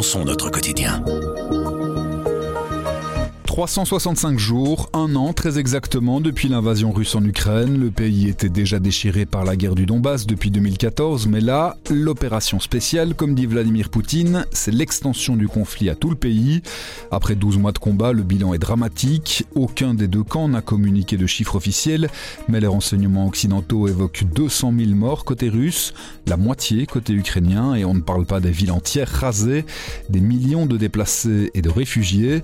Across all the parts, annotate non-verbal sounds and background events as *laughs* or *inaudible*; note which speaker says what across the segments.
Speaker 1: repensons notre quotidien.
Speaker 2: 365 jours, un an très exactement depuis l'invasion russe en Ukraine. Le pays était déjà déchiré par la guerre du Donbass depuis 2014, mais là, l'opération spéciale, comme dit Vladimir Poutine, c'est l'extension du conflit à tout le pays. Après 12 mois de combat, le bilan est dramatique. Aucun des deux camps n'a communiqué de chiffres officiels, mais les renseignements occidentaux évoquent 200 000 morts côté russe, la moitié côté ukrainien, et on ne parle pas des villes entières rasées, des millions de déplacés et de réfugiés.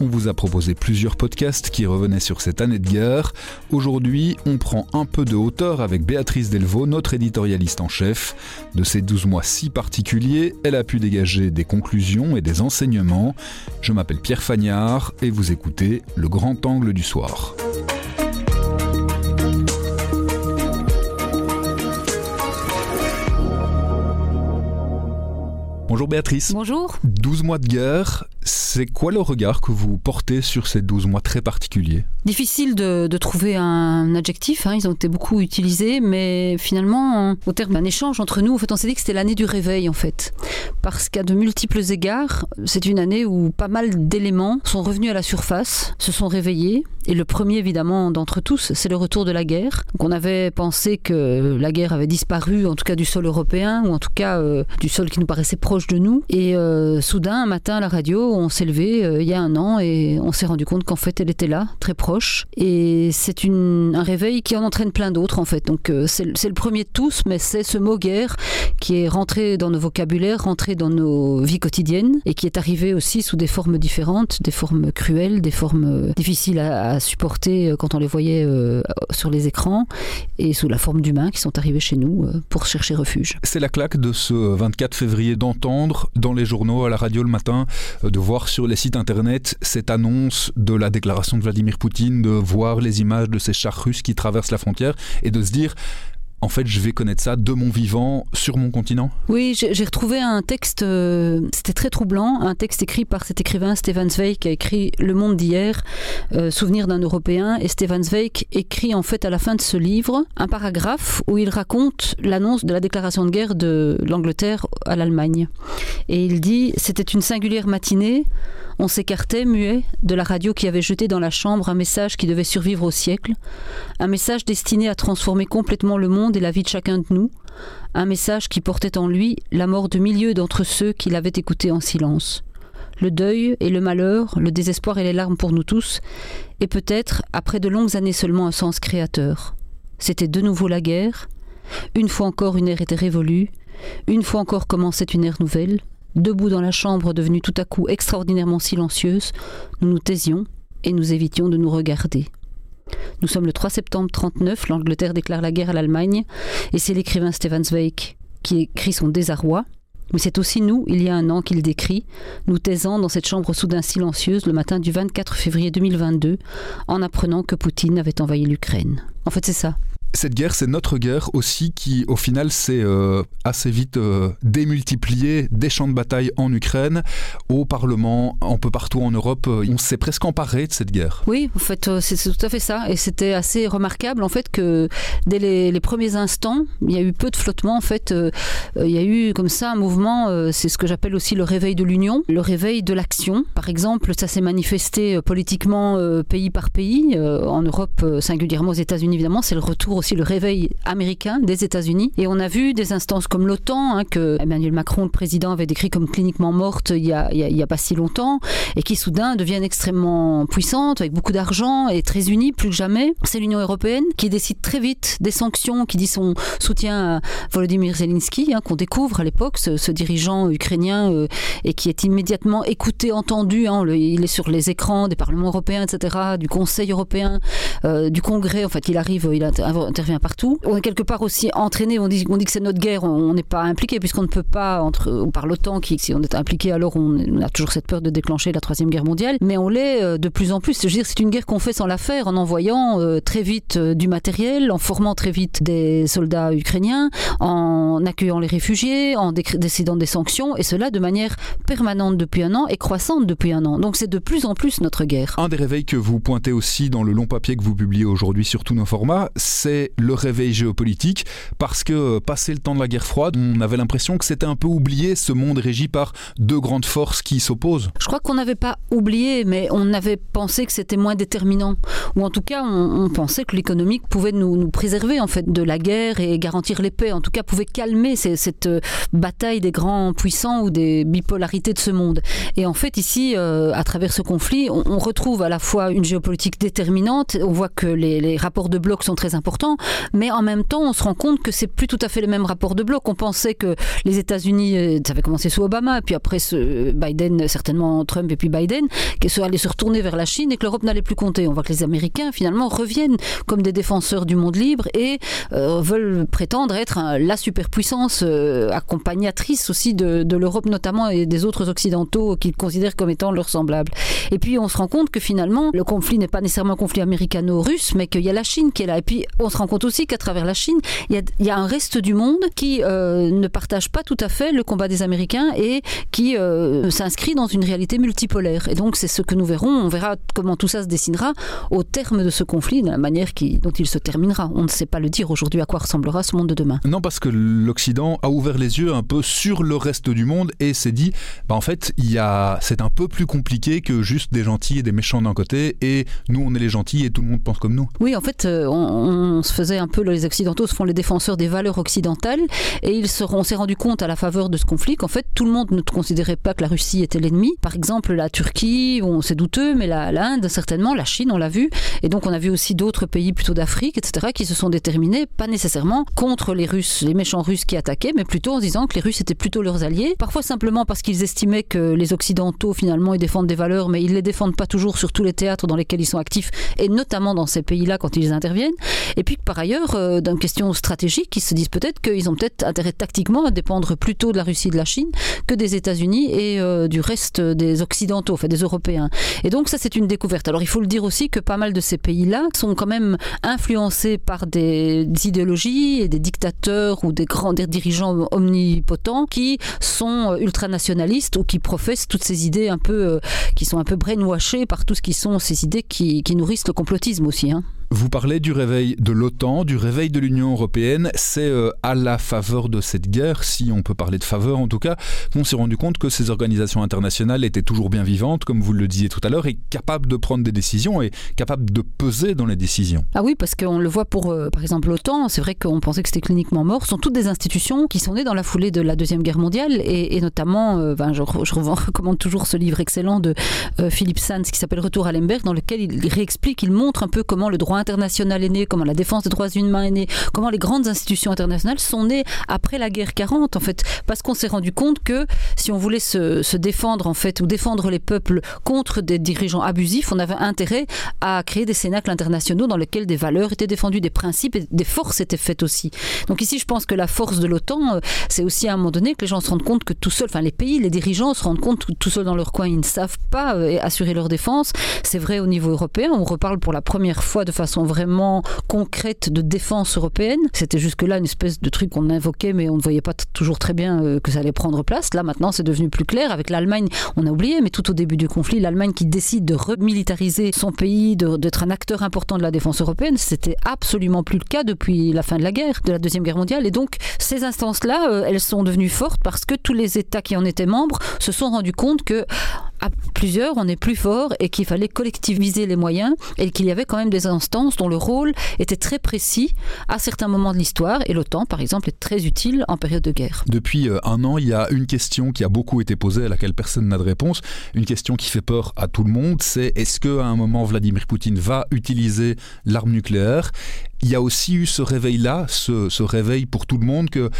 Speaker 2: On vous a proposé plusieurs podcasts qui revenaient sur cette année de guerre. Aujourd'hui, on prend un peu de hauteur avec Béatrice Delvaux, notre éditorialiste en chef. De ces 12 mois si particuliers, elle a pu dégager des conclusions et des enseignements. Je m'appelle Pierre Fagnard et vous écoutez Le Grand Angle du Soir. Bonjour Béatrice.
Speaker 3: Bonjour.
Speaker 2: 12 mois de guerre, c'est quoi le regard que vous portez sur ces 12 mois très particuliers?
Speaker 3: Difficile de, trouver un adjectif, hein, ils ont été beaucoup utilisés, mais finalement, au terme d'un échange entre nous, en fait, on s'est dit que c'était l'année du réveil, en fait. Parce qu'à de multiples égards, c'est une année où pas mal d'éléments sont revenus à la surface, se sont réveillés, et le premier, évidemment, d'entre tous, c'est le retour de la guerre. On avait pensé que la guerre avait disparu, en tout cas du sol européen, ou en tout cas euh, du sol qui nous paraissait proche de nous. Et euh, soudain, un matin à la radio, on s'est levé euh, il y a un an et on s'est rendu compte qu'en fait, elle était là, très proche. Et c'est un réveil qui en entraîne plein d'autres, en fait. Donc c'est le premier de tous, mais c'est ce mot guerre qui est rentré dans nos vocabulaires, rentré dans nos vies quotidiennes, et qui est arrivé aussi sous des formes différentes, des formes cruelles, des formes difficiles à supporter euh, quand on les voyait euh, sur les écrans et sous la forme d'humains qui sont arrivés chez nous euh, pour chercher refuge.
Speaker 2: C'est la claque de ce 24 février d'entendre dans les journaux, à la radio le matin, de voir sur les sites internet cette annonce de la déclaration de Vladimir Poutine, de voir les images de ces chars russes qui traversent la frontière et de se dire en fait, je vais connaître ça de mon vivant sur mon continent?
Speaker 3: Oui, j'ai retrouvé un texte, euh, c'était très troublant, un texte écrit par cet écrivain Stefan Zweig qui a écrit Le monde d'hier, euh, Souvenir d'un Européen. Et Stefan Zweig écrit en fait à la fin de ce livre un paragraphe où il raconte l'annonce de la déclaration de guerre de l'Angleterre à l'Allemagne. Et il dit C'était une singulière matinée. On s'écartait, muet, de la radio qui avait jeté dans la chambre un message qui devait survivre au siècle, un message destiné à transformer complètement le monde et la vie de chacun de nous, un message qui portait en lui la mort de milieux d'entre ceux qui l'avaient écouté en silence. Le deuil et le malheur, le désespoir et les larmes pour nous tous, et peut-être, après de longues années seulement, un sens créateur. C'était de nouveau la guerre, une fois encore une ère était révolue, une fois encore commençait une ère nouvelle, Debout dans la chambre devenue tout à coup extraordinairement silencieuse, nous nous taisions et nous évitions de nous regarder. Nous sommes le 3 septembre 39, l'Angleterre déclare la guerre à l'Allemagne, et c'est l'écrivain Stefan Zweig qui écrit son désarroi. Mais c'est aussi nous, il y a un an, qu'il décrit, nous taisant dans cette chambre soudain silencieuse le matin du 24 février 2022, en apprenant que Poutine avait envahi l'Ukraine. En fait, c'est ça
Speaker 2: cette guerre, c'est notre guerre aussi qui, au final, s'est euh, assez vite euh, démultipliée des champs de bataille en Ukraine, au Parlement, un peu partout en Europe. Euh, on s'est presque emparé de cette guerre.
Speaker 3: Oui, en fait, c'est tout à fait ça. Et c'était assez remarquable, en fait, que dès les, premiers instants, il y a eu peu de flottement. En fait, il y a eu comme ça un mouvement, c'est ce que j'appelle aussi le réveil de l'union, le réveil de l'action. Par exemple, ça s'est manifesté politiquement pays par pays. en Europe, singulièrement aux États-Unis, évidemment, c'est le retour aussi le réveil américain des États-Unis. Et on a vu des instances comme l'OTAN, hein, que Emmanuel Macron, le président, avait décrit comme cliniquement morte il y a, y a, pas si longtemps, et qui soudain deviennent extrêmement puissantes, avec beaucoup d'argent et très unies, plus que jamais. C'est l'Union européenne qui décide très vite des sanctions, qui dit son soutien à Volodymyr Zelensky, hein, qu'on découvre à l'époque, ce, dirigeant ukrainien, euh, et qui est immédiatement écouté, entendu. Hein, il est sur les écrans des parlements européens, etc., du Conseil européen, euh, du Congrès. En fait, il arrive, il intervient partout. On est quelque part aussi entraîné. On dit, que c'est notre guerre. On n'est pas impliqué puisqu'on ne peut pas entre. Autant qui, si on est impliqué, alors on, a toujours cette peur de déclencher la troisième guerre mondiale. Mais on l'est euh, de plus en plus. Je veux dire, c'est une guerre qu'on fait sans la faire, en envoyant euh, très vite euh, du matériel, en formant très vite des soldats ukrainiens, en accueillant les réfugiés, en décidant des sanctions, et cela de manière permanente depuis un an et croissante depuis un an. Donc c'est de plus en plus notre guerre.
Speaker 2: Un des réveils que vous pointez aussi dans le long papier que vous publiez aujourd'hui sur tous nos formats, c'est le réveil géopolitique, parce que euh, passé le temps de la guerre froide, on avait l'impression que c'était un peu oublié ce monde régi par deux grandes forces qui s'opposent.
Speaker 3: Je crois qu'on n'avait pas oublié, mais on avait pensé que c'était moins déterminant, ou en tout cas on, pensait que l'économique pouvait nous, préserver en fait de la guerre et garantir les paix, en tout cas pouvait calmer cette euh, bataille des grands puissants ou des bipolarités de ce monde. Et en fait ici, euh, à travers ce conflit, on, retrouve à la fois une géopolitique déterminante, on voit que les rapports de blocs sont très importants, mais en même temps on se rend compte que c'est plus tout à fait les mêmes rapports de blocs. On pensait que les États-Unis, euh, ça avait commencé sous Obama, puis après ce Biden, certainement Trump et puis Biden, qui allaient se retourner vers la Chine et que l'Europe n'allait plus compter. On voit que les Américains finalement reviennent comme des défenseurs du monde libre et euh, veulent prétendre être la superpuissance euh, accompagnatrice aussi de, de l'Europe notamment et des autres occidentaux qu'ils considèrent comme étant leurs semblables. Et puis on se rend compte que finalement le conflit n'est pas nécessairement un conflit américano-russe, mais qu'il y a la Chine qui est là. Et puis on se rend compte aussi qu'à travers la Chine, il y, a, un reste du monde qui euh, ne partage pas tout à fait le combat des Américains et qui euh, s'inscrit dans une réalité multipolaire. Et donc c'est ce que nous verrons. On verra comment tout ça se dessinera au terme de ce conflit, de la manière dont il se terminera. On ne sait pas le dire aujourd'hui à quoi ressemblera ce monde de demain.
Speaker 2: Non, parce que l'Occident a ouvert les yeux un peu sur le reste du monde et s'est dit, bah en fait, il y a, c'est un peu plus compliqué que juste des gentils et des méchants d'un côté et nous on est les gentils et tout le monde pense comme nous.
Speaker 3: Oui, en fait, euh, on, se faisait un peu, les Occidentaux se font les défenseurs des valeurs occidentales et ils seront, on s'est rendu compte à la faveur de ce conflit qu'en fait tout le monde ne considérait pas que la Russie était l'ennemi. Par exemple, la Turquie, on c'est douteux, mais l'Inde certainement, la Chine, on l'a vu, et donc on a vu aussi d'autres pays plutôt d'Afrique, etc., qui se sont déterminés pas nécessairement contre les Russes, les méchants Russes qui attaquaient, mais plutôt en disant que les Russes étaient plutôt leurs alliés, parfois simplement parce qu'ils estimaient que les Occidentaux finalement ils défendent des valeurs, mais ils les défendent pas toujours sur tous les théâtres dans lesquels ils sont actifs, et notamment dans ces pays-là quand ils interviennent. Et puis par ailleurs, euh, d'une question stratégique, ils se disent peut-être qu'ils ont peut-être intérêt tactiquement à dépendre plutôt de la Russie et de la Chine que des États-Unis et euh, du reste des Occidentaux, enfin des Européens. Et donc ça, c'est une découverte. Alors il faut le dire aussi que pas mal de ces pays-là sont quand même influencés par des idéologies et des dictateurs ou des grands dirigeants omnipotents qui sont euh, ultranationalistes ou qui professent toutes ces idées un peu, euh, qui sont un peu brainwashées par tout ce qui sont ces idées qui, qui nourrissent le complotisme aussi. Hein.
Speaker 2: Vous parlez du réveil de l'OTAN, du réveil de l'Union européenne. C'est euh, à la faveur de cette guerre, si on peut parler de faveur en tout cas, qu'on s'est rendu compte que ces organisations internationales étaient toujours bien vivantes, comme vous le disiez tout à l'heure, et capables de prendre des décisions et capables de peser dans les décisions.
Speaker 3: Ah oui, parce qu'on le voit pour, euh, par exemple, l'OTAN. C'est vrai qu'on pensait que c'était cliniquement mort. Ce sont toutes des institutions qui sont nées dans la foulée de la Deuxième Guerre mondiale, et, notamment, euh, ben, je, je, *laughs* recommande toujours ce livre excellent de Philippe Sands qui s'appelle Retour à Lemberg, dans lequel il réexplique, il montre un peu comment le droit international est né, comment la défense des droits humains est née, comment les grandes institutions internationales sont nées après la guerre 40 en fait, parce qu'on s'est rendu compte que si on voulait se, défendre en fait ou défendre les peuples contre des dirigeants abusifs, on avait intérêt à créer des cénacles internationaux dans lesquels des valeurs étaient défendues, des principes et des forces étaient faites aussi. Donc ici, je pense que la force de l'OTAN, euh, c'est aussi à un moment donné que les gens se rendent compte que tout seul, enfin les pays, les dirigeants se rendent compte que tout seuls dans leur coin, ils ne savent pas euh, assurer leur défense. C'est vrai au niveau européen, on reparle pour la première fois de façon vraiment concrète de défense européenne. C'était jusque-là une espèce de truc qu'on invoquait, mais on ne voyait pas toujours très bien euh, que ça allait prendre place. Là, maintenant, c'est devenu plus clair. Avec l'Allemagne, on a oublié, mais tout au début du conflit, l'Allemagne qui décide de remilitariser son pays, d'être un acteur important de la défense européenne, c'était absolument plus le cas depuis la fin de la guerre, de la Deuxième Guerre mondiale. Et donc, ces instances-là, euh, elles sont devenues fortes parce que tous les États qui en étaient membres se sont rendus compte que à plusieurs, on est plus fort et qu'il fallait collectiviser les moyens et qu'il y avait quand même des instances dont le rôle était très précis à certains moments de l'histoire et l'OTAN, par exemple, est très utile en période de guerre.
Speaker 2: Depuis euh, un an, il y a une question qui a beaucoup été posée à laquelle personne n'a de réponse, une question qui fait peur à tout le monde, c'est est-ce qu'à un moment Vladimir Poutine va utiliser l'arme nucléaire? Il y a aussi eu ce réveil-là, ce, ce réveil pour tout le monde que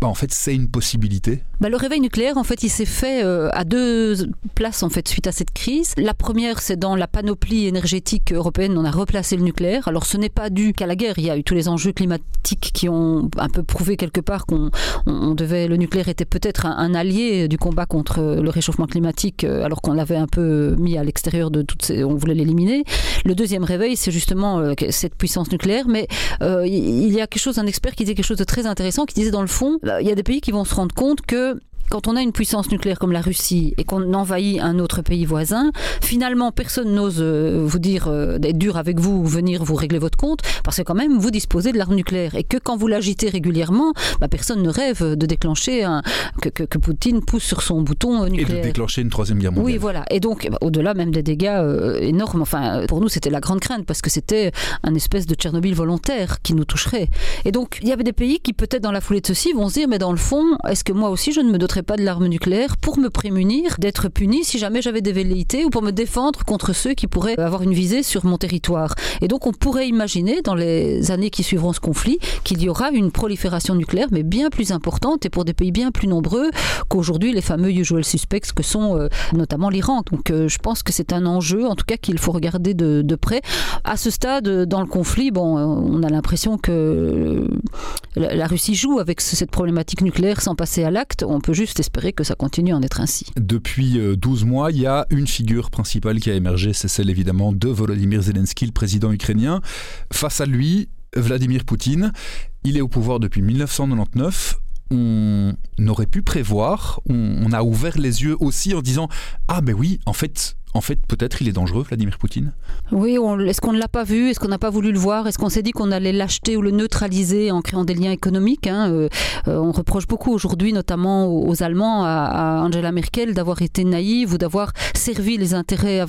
Speaker 2: bah, en fait, c'est une possibilité
Speaker 3: bah, Le réveil nucléaire, en fait, il s'est fait euh, à deux places en fait, suite à cette crise. La première, c'est dans la panoplie énergétique européenne, on a replacé le nucléaire. Alors, ce n'est pas dû qu'à la guerre. Il y a eu tous les enjeux climatiques qui ont un peu prouvé quelque part qu'on on devait, le nucléaire était peut-être un, allié du combat contre le réchauffement climatique, euh, alors qu'on l'avait un peu mis à l'extérieur de toutes ces, on voulait l'éliminer. Le deuxième réveil, c'est justement euh, cette puissance nucléaire. Mais il y a quelque chose, un expert qui disait quelque chose de très intéressant, qui disait dans le fond, il y a des pays qui vont se rendre compte que quand on a une puissance nucléaire comme la Russie et qu'on envahit un autre pays voisin, finalement, personne n'ose euh, vous dire euh, d'être dur avec vous ou venir vous régler votre compte, parce que quand même, vous disposez de l'arme nucléaire. Et que quand vous l'agitez régulièrement, bah, personne ne rêve de déclencher un, que, que, que, Poutine pousse sur son bouton nucléaire.
Speaker 2: Et de déclencher une troisième guerre mondiale.
Speaker 3: Oui, voilà. Et donc, bah, au-delà même des dégâts euh, énormes, enfin, pour nous, c'était la grande crainte, parce que c'était un espèce de Tchernobyl volontaire qui nous toucherait. Et donc, il y avait des pays qui, peut-être dans la foulée de ceci, vont se dire, mais dans le fond, est-ce que moi aussi, je ne me doterais pas de l'arme nucléaire pour me prémunir d'être puni si jamais j'avais des velléités ou pour me défendre contre ceux qui pourraient avoir une visée sur mon territoire. Et donc on pourrait imaginer dans les années qui suivront ce conflit qu'il y aura une prolifération nucléaire mais bien plus importante et pour des pays bien plus nombreux qu'aujourd'hui les fameux usual suspects que sont euh, notamment l'Iran. Donc euh, je pense que c'est un enjeu en tout cas qu'il faut regarder de, près. À ce stade dans le conflit, bon, on a l'impression que la Russie joue avec cette problématique nucléaire sans passer à l'acte. On peut juste espérer que ça continue à en être ainsi.
Speaker 2: Depuis 12 mois, il y a une figure principale qui a émergé, c'est celle évidemment de Volodymyr Zelensky, le président ukrainien. Face à lui, Vladimir Poutine, il est au pouvoir depuis 1999 on aurait pu prévoir, on, on, a ouvert les yeux aussi en disant Ah ben oui, en fait, en fait, peut-être il est dangereux, Vladimir Poutine?
Speaker 3: Oui, est-ce qu'on ne l'a pas vu? Est-ce qu'on n'a pas voulu le voir? Est-ce qu'on s'est dit qu'on allait l'acheter ou le neutraliser en créant des liens économiques hein? Euh, euh, On reproche beaucoup aujourd'hui, notamment aux, Allemands, à, Angela Merkel, d'avoir été naïve ou d'avoir servi les intérêts,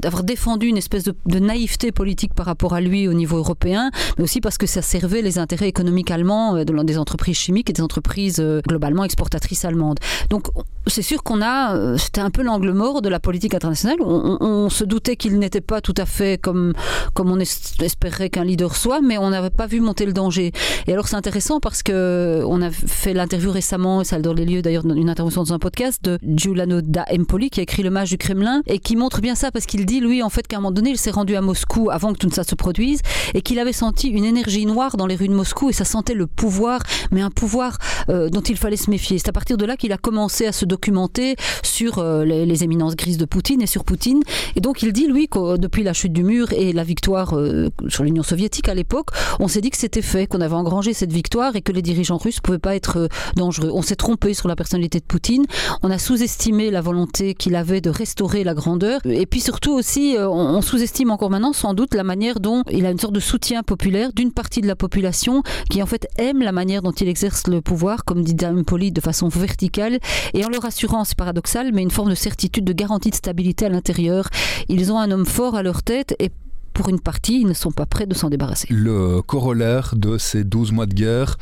Speaker 3: d'avoir défendu une espèce de, naïveté politique par rapport à lui au niveau européen, mais aussi parce que ça servait les intérêts économiques allemands euh, des entreprises chimiques et des entreprises euh, globalement exportatrices allemandes. Donc, c'est sûr qu'on a, c'était un peu l'angle mort de la politique internationale on, se doutait qu'il n'était pas tout à fait comme, comme on espérait qu'un leader soit, mais on n'avait pas vu monter le danger. Et alors c'est intéressant parce que on a fait l'interview récemment, ça dans les lieux d'ailleurs une intervention dans un podcast de Giuliano da Empoli qui a écrit Le Mage du Kremlin et qui montre bien ça parce qu'il dit lui en fait qu'à un moment donné il s'est rendu à Moscou avant que tout ça se produise et qu'il avait senti une énergie noire dans les rues de Moscou et ça sentait le pouvoir, mais un pouvoir euh, dont il fallait se méfier. C'est à partir de là qu'il a commencé à se documenter sur euh, les éminences grises de Poutine et sur Poutine. Et donc il dit, lui, que depuis la chute du mur et la victoire euh, sur l'Union soviétique à l'époque, on s'est dit que c'était fait, qu'on avait engrangé cette victoire et que les dirigeants russes ne pouvaient pas être euh, dangereux. On s'est trompé sur la personnalité de Poutine, on a sous-estimé la volonté qu'il avait de restaurer la grandeur. Et puis surtout aussi, euh, on, on sous-estime encore maintenant sans doute la manière dont il a une sorte de soutien populaire d'une partie de la population qui en fait aime la manière dont il exerce le pouvoir, comme dit Dame Poli, de façon verticale, et en leur assurant, c'est paradoxal, mais une forme de certitude, de garantie de stabilité à l'intérieur. Ils ont un homme fort à leur tête et pour une partie, ils ne sont pas prêts de s'en débarrasser.
Speaker 2: Le corollaire de ces 12 mois de guerre,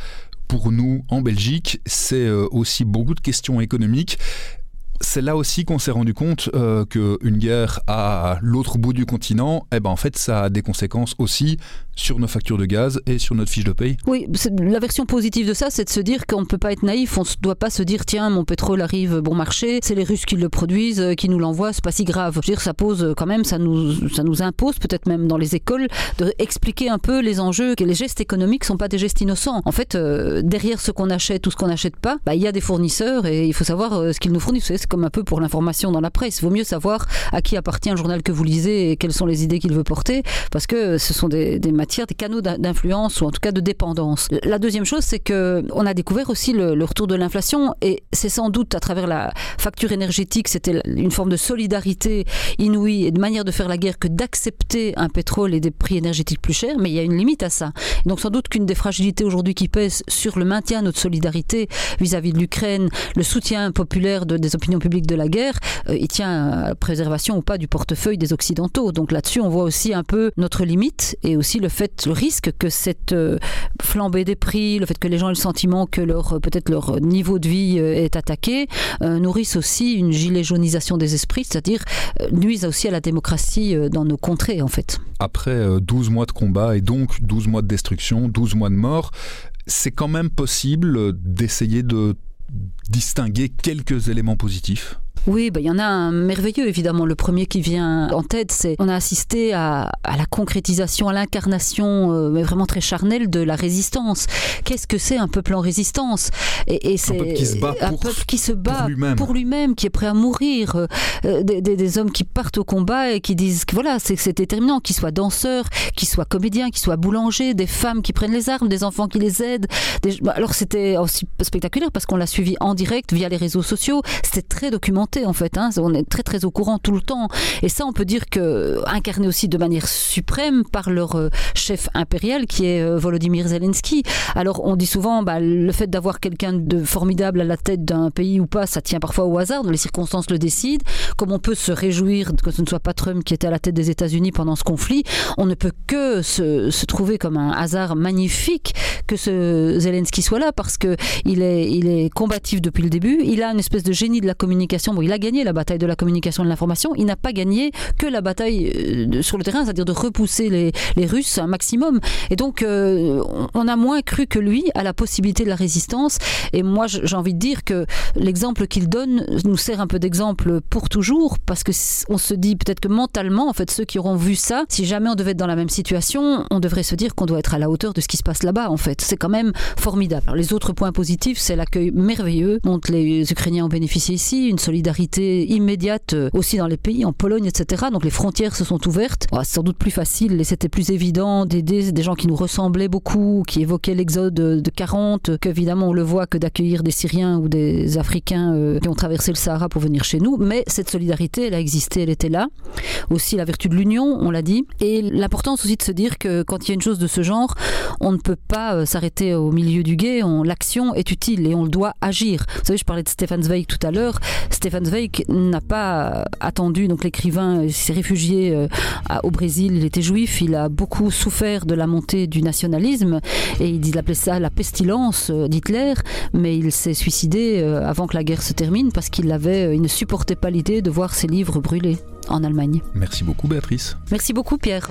Speaker 2: pour nous en Belgique, c'est aussi beaucoup de questions économiques c'est là aussi qu'on s'est rendu compte euh, qu'une guerre à l'autre bout du continent, eh ben en fait, ça a des conséquences aussi sur nos factures de gaz et sur notre fiche de paye.
Speaker 3: Oui, la version positive de ça, c'est de se dire qu'on ne peut pas être naïf, on ne doit pas se dire tiens, mon pétrole arrive bon marché, c'est les Russes qui le produisent, euh, qui nous l'envoient, c'est pas si grave. Je veux dire, ça pose quand même, ça nous, ça nous impose peut-être même dans les écoles de expliquer un peu les enjeux, que les gestes économiques sont pas des gestes innocents. En fait, euh, derrière ce qu'on achète ou ce qu'on n'achète pas, bah, il y a des fournisseurs et il faut savoir euh, ce qu'ils nous fournissent. C'est comme un peu pour l'information dans la presse. Il vaut mieux savoir à qui appartient un journal que vous lisez et quelles sont les idées qu'il veut porter, parce que ce sont des, des matières, des canaux d'influence ou en tout cas de dépendance. La deuxième chose, c'est que on a découvert aussi le, le retour de l'inflation et c'est sans doute à travers la facture énergétique, c'était une forme de solidarité inouïe et de manière de faire la guerre que d'accepter un pétrole et des prix énergétiques plus chers, mais il y a une limite à ça. Donc sans doute qu'une des fragilités aujourd'hui qui pèse sur le maintien de notre solidarité vis-à-vis -vis de l'Ukraine, le soutien populaire de, des opinions publiques de la guerre, euh, il tient à la préservation ou pas du portefeuille des Occidentaux. Donc là-dessus, on voit aussi un peu notre limite et aussi le fait, le risque que cette euh, flambée des prix, le fait que les gens aient le sentiment que leur peut-être leur niveau de vie euh, est attaqué, euh, nourrissent aussi une gilet jaunisation des esprits, c'est-à-dire euh, nuisent aussi à la démocratie euh, dans nos contrées en fait.
Speaker 2: Après euh, 12 mois de combat et donc 12 mois de destruction, 12 mois de mort, c'est quand même possible d'essayer de distinguer quelques éléments positifs?
Speaker 3: Oui, bah, il y en a un merveilleux, évidemment. Le premier qui vient en tête, c'est on a assisté à, la concrétisation, à l'incarnation, euh, mais vraiment très charnelle de la résistance. Qu'est-ce que c'est un peuple en résistance?
Speaker 2: Et, c'est un peuple qui se bat, pour, peuple qui se bat
Speaker 3: pour lui-même, qui est prêt à mourir. Euh, euh, des, hommes qui partent au combat et qui disent que voilà, c'est c'est déterminant, qu'ils soient danseurs, qu'ils soient comédiens, qu'ils soient boulangers, des femmes qui prennent les armes, des enfants qui les aident. Bah, alors c'était aussi spectaculaire parce qu'on l'a suivi en direct via les réseaux sociaux. C'était très documenté en fait. Hein. On est très très au courant tout le temps. Et ça, on peut dire que incarné aussi de manière suprême par leur euh, chef impérial qui est euh, Volodymyr Zelensky. Alors on dit souvent, bah, le fait d'avoir quelqu'un de formidable à la tête d'un pays ou pas, ça tient parfois au hasard. Les circonstances le décident. Comme on peut se réjouir que ce ne soit pas Trump qui était à la tête des États-Unis pendant ce conflit, on ne peut que se, trouver comme un hasard magnifique que ce Zelensky soit là parce que il est, combatif depuis le début. Il a une espèce de génie de la communication. Il a gagné la bataille de la communication et de l'information. Il n'a pas gagné que la bataille euh, sur le terrain, c'est-à-dire de repousser les, Russes un maximum. Et donc, euh, on a moins cru que lui à la possibilité de la résistance. Et moi, j'ai envie de dire que l'exemple qu'il donne nous sert un peu d'exemple pour toujours, parce que on se dit peut-être que mentalement, en fait, ceux qui auront vu ça, si jamais on devait être dans la même situation, on devrait se dire qu'on doit être à la hauteur de ce qui se passe là-bas, en fait. C'est quand même formidable. Les autres points positifs, c'est l'accueil merveilleux dont les Ukrainiens ont bénéficié ici, une solidarité immédiate euh, aussi dans les pays, en Pologne, etc. Donc les frontières se sont ouvertes. c'est sans doute plus facile et c'était plus évident d'aider des gens qui nous ressemblaient beaucoup, qui évoquaient l'exode de 40, qu'évidemment on le voit que d'accueillir des Syriens ou des Africains euh, qui ont traversé le Sahara pour venir chez nous. Mais cette solidarité, elle a existé, elle était là. Aussi la vertu de l'union, on l'a dit. Et l'importance aussi de se dire que quand il y a une chose de ce genre, on ne peut pas euh, s'arrêter au milieu du guet. L'action est utile et on doit agir. Vous savez, je parlais de Stefan Zweig tout à l'heure. Stefan Zweig n'a pas attendu, donc l'écrivain s'est réfugié euh, au Brésil, il était juif, il a beaucoup souffert de la montée du nationalisme et il appelait ça la pestilence euh, d'Hitler, mais il s'est suicidé euh, avant que la guerre se termine parce qu'il avait, il ne supportait pas l'idée de voir ses livres brûlés en Allemagne.
Speaker 2: Merci beaucoup Béatrice.
Speaker 3: Merci beaucoup Pierre.